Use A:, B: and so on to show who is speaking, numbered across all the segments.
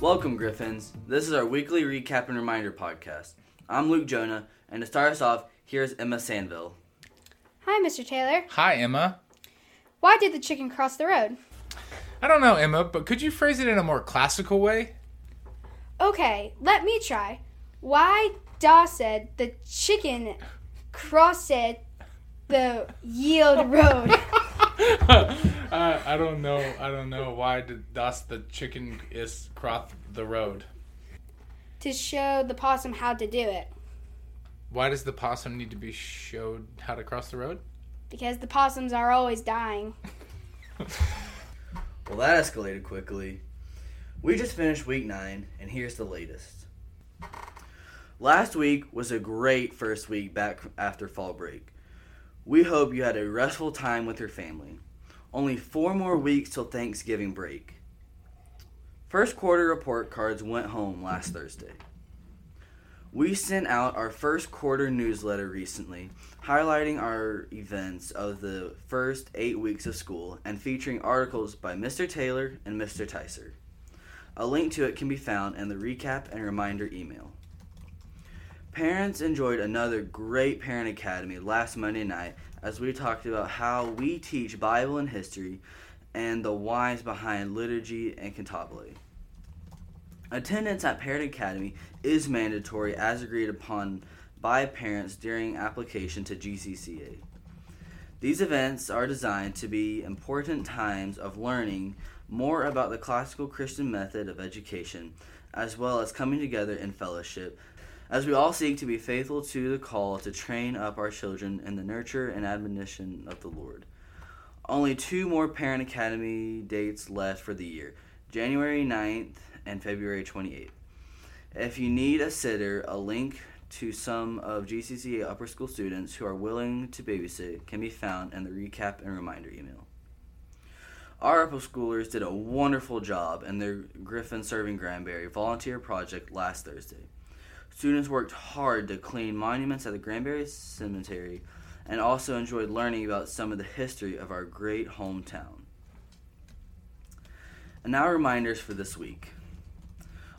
A: Welcome, Griffins. This is our weekly recap and reminder podcast. I'm Luke Jonah, and to start us off, here's Emma Sandville.
B: Hi, Mr. Taylor.
C: Hi, Emma.
B: Why did the chicken cross the road?
C: I don't know, Emma, but could you phrase it in a more classical way?
B: Okay, let me try. Why Da said the chicken crossed the yield road?
C: uh, I don't know. I don't know why did das the chicken is cross the road.
B: to show the possum how to do it.
C: Why does the possum need to be showed how to cross the road?
B: Because the possums are always dying.
A: Well, that escalated quickly. We just finished week nine, and here's the latest. Last week was a great first week back after fall break. We hope you had a restful time with your family. Only four more weeks till Thanksgiving break. First quarter report cards went home last Thursday. We sent out our first quarter newsletter recently, highlighting our events of the first eight weeks of school and featuring articles by Mr. Taylor and Mr. Tyser. A link to it can be found in the recap and reminder email. Parents enjoyed another great Parent Academy last Monday night as we talked about how we teach Bible and history and the whys behind liturgy and cantabile. Attendance at Parent Academy is mandatory as agreed upon by parents during application to GCCA. These events are designed to be important times of learning more about the classical Christian method of education, as well as coming together in fellowship, as we all seek to be faithful to the call to train up our children in the nurture and admonition of the Lord. Only two more Parent Academy dates left for the year January 9th and February 28th. If you need a sitter, a link to some of GCCA upper school students who are willing to babysit can be found in the recap and reminder email. Our upper schoolers did a wonderful job in their Griffin Serving Granbury volunteer project last Thursday. Students worked hard to clean monuments at the Granbury Cemetery and also enjoyed learning about some of the history of our great hometown. And now reminders for this week.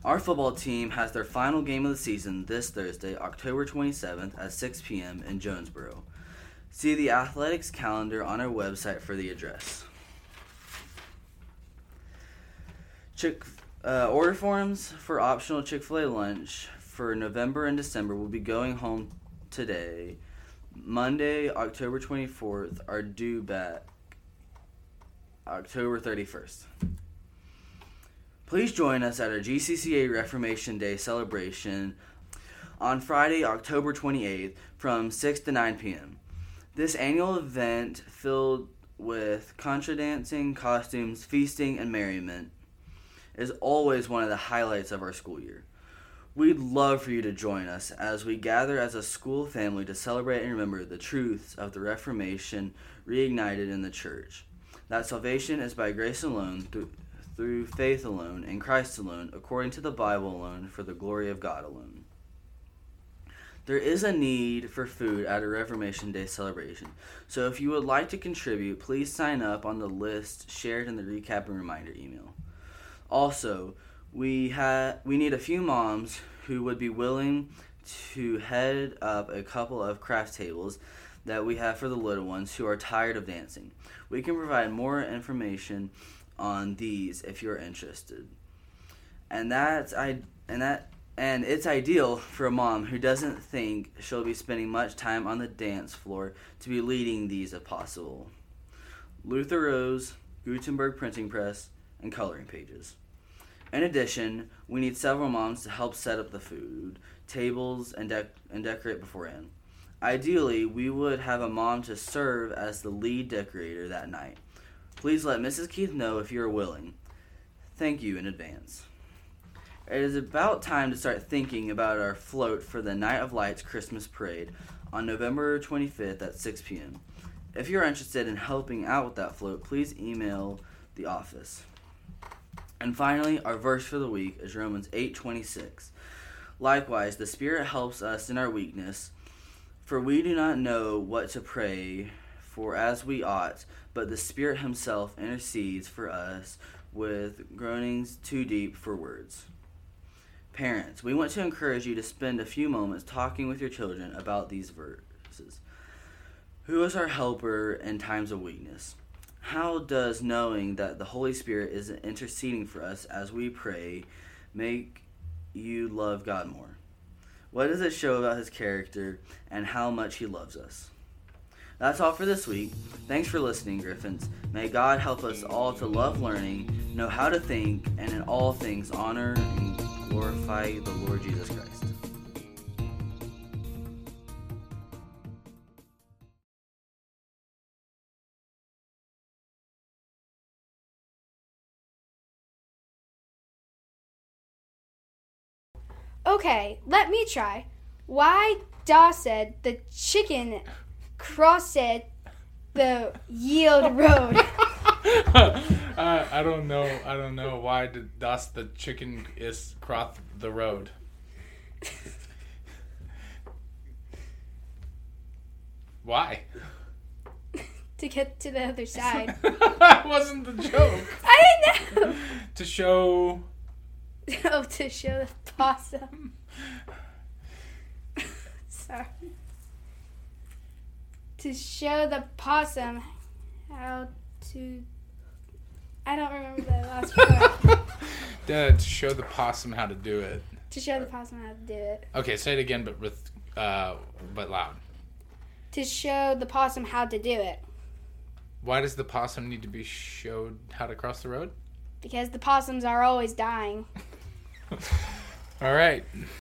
A: Our football team has their final game of the season this Thursday, October 27th at 6 p.m. in Jonesboro. See the athletics calendar on our website for the address. Chick uh, order forms for optional Chick-fil-A lunch for November and December we will be going home today. Monday, October 24th are due back October 31st. Please join us at our GCCA Reformation Day celebration on Friday, October 28th from 6 to 9 p.m. This annual event filled with contra dancing, costumes, feasting, and merriment is always one of the highlights of our school year. We'd love for you to join us as we gather as a school family to celebrate and remember the truths of the Reformation reignited in the church. That salvation is by grace alone, through, through faith alone, in Christ alone, according to the Bible alone, for the glory of God alone. There is a need for food at a Reformation Day celebration, so if you would like to contribute, please sign up on the list shared in the recap and reminder email. Also, we ha- we need a few moms who would be willing to head up a couple of craft tables that we have for the little ones who are tired of dancing. We can provide more information on these if you're interested. And that's I and that and it's ideal for a mom who doesn't think she'll be spending much time on the dance floor to be leading these if possible. Luther Rose, Gutenberg Printing Press, and coloring pages. In addition, we need several moms to help set up the food, tables, and, and decorate beforehand. Ideally, we would have a mom to serve as the lead decorator that night. Please let Mrs. Keith know if you are willing. Thank you in advance. It is about time to start thinking about our float for the Night of Lights Christmas Parade on November 25th at 6 p.m. If you're interested in helping out with that float, please email the office. And finally, our verse for the week is Romans 8:26. Likewise, the Spirit helps us in our weakness, for we do not know what to pray for as we ought, but the Spirit himself intercedes for us with groanings too deep for words. Parents, we want to encourage you to spend a few moments talking with your children about these verses. Who is our helper in times of weakness? How does knowing that the Holy Spirit is interceding for us as we pray make you love God more? What does it show about his character and how much he loves us? That's all for this week. Thanks for listening, Griffins. May God help us all to love learning, know how to think, and in all things honor and glorify the Lord Jesus Christ.
B: Okay, let me try. Why does said the chicken crossed the yield road?
C: uh, I don't know. I don't know why did thus the chicken is cross the road. Why?
B: to get to the other side.
C: that wasn't the joke.
B: I didn't know.
C: To show.
B: oh, to show the possum. Sorry. To show the possum how to. I don't remember the last part.
C: Uh, to show the possum how to do it.
B: to show the possum how to do it.
C: Okay, say it again, but with uh, but loud.
B: To show the possum how to do it.
C: Why does the possum need to be showed how to cross the road?
B: Because the possums are always dying.
C: All right.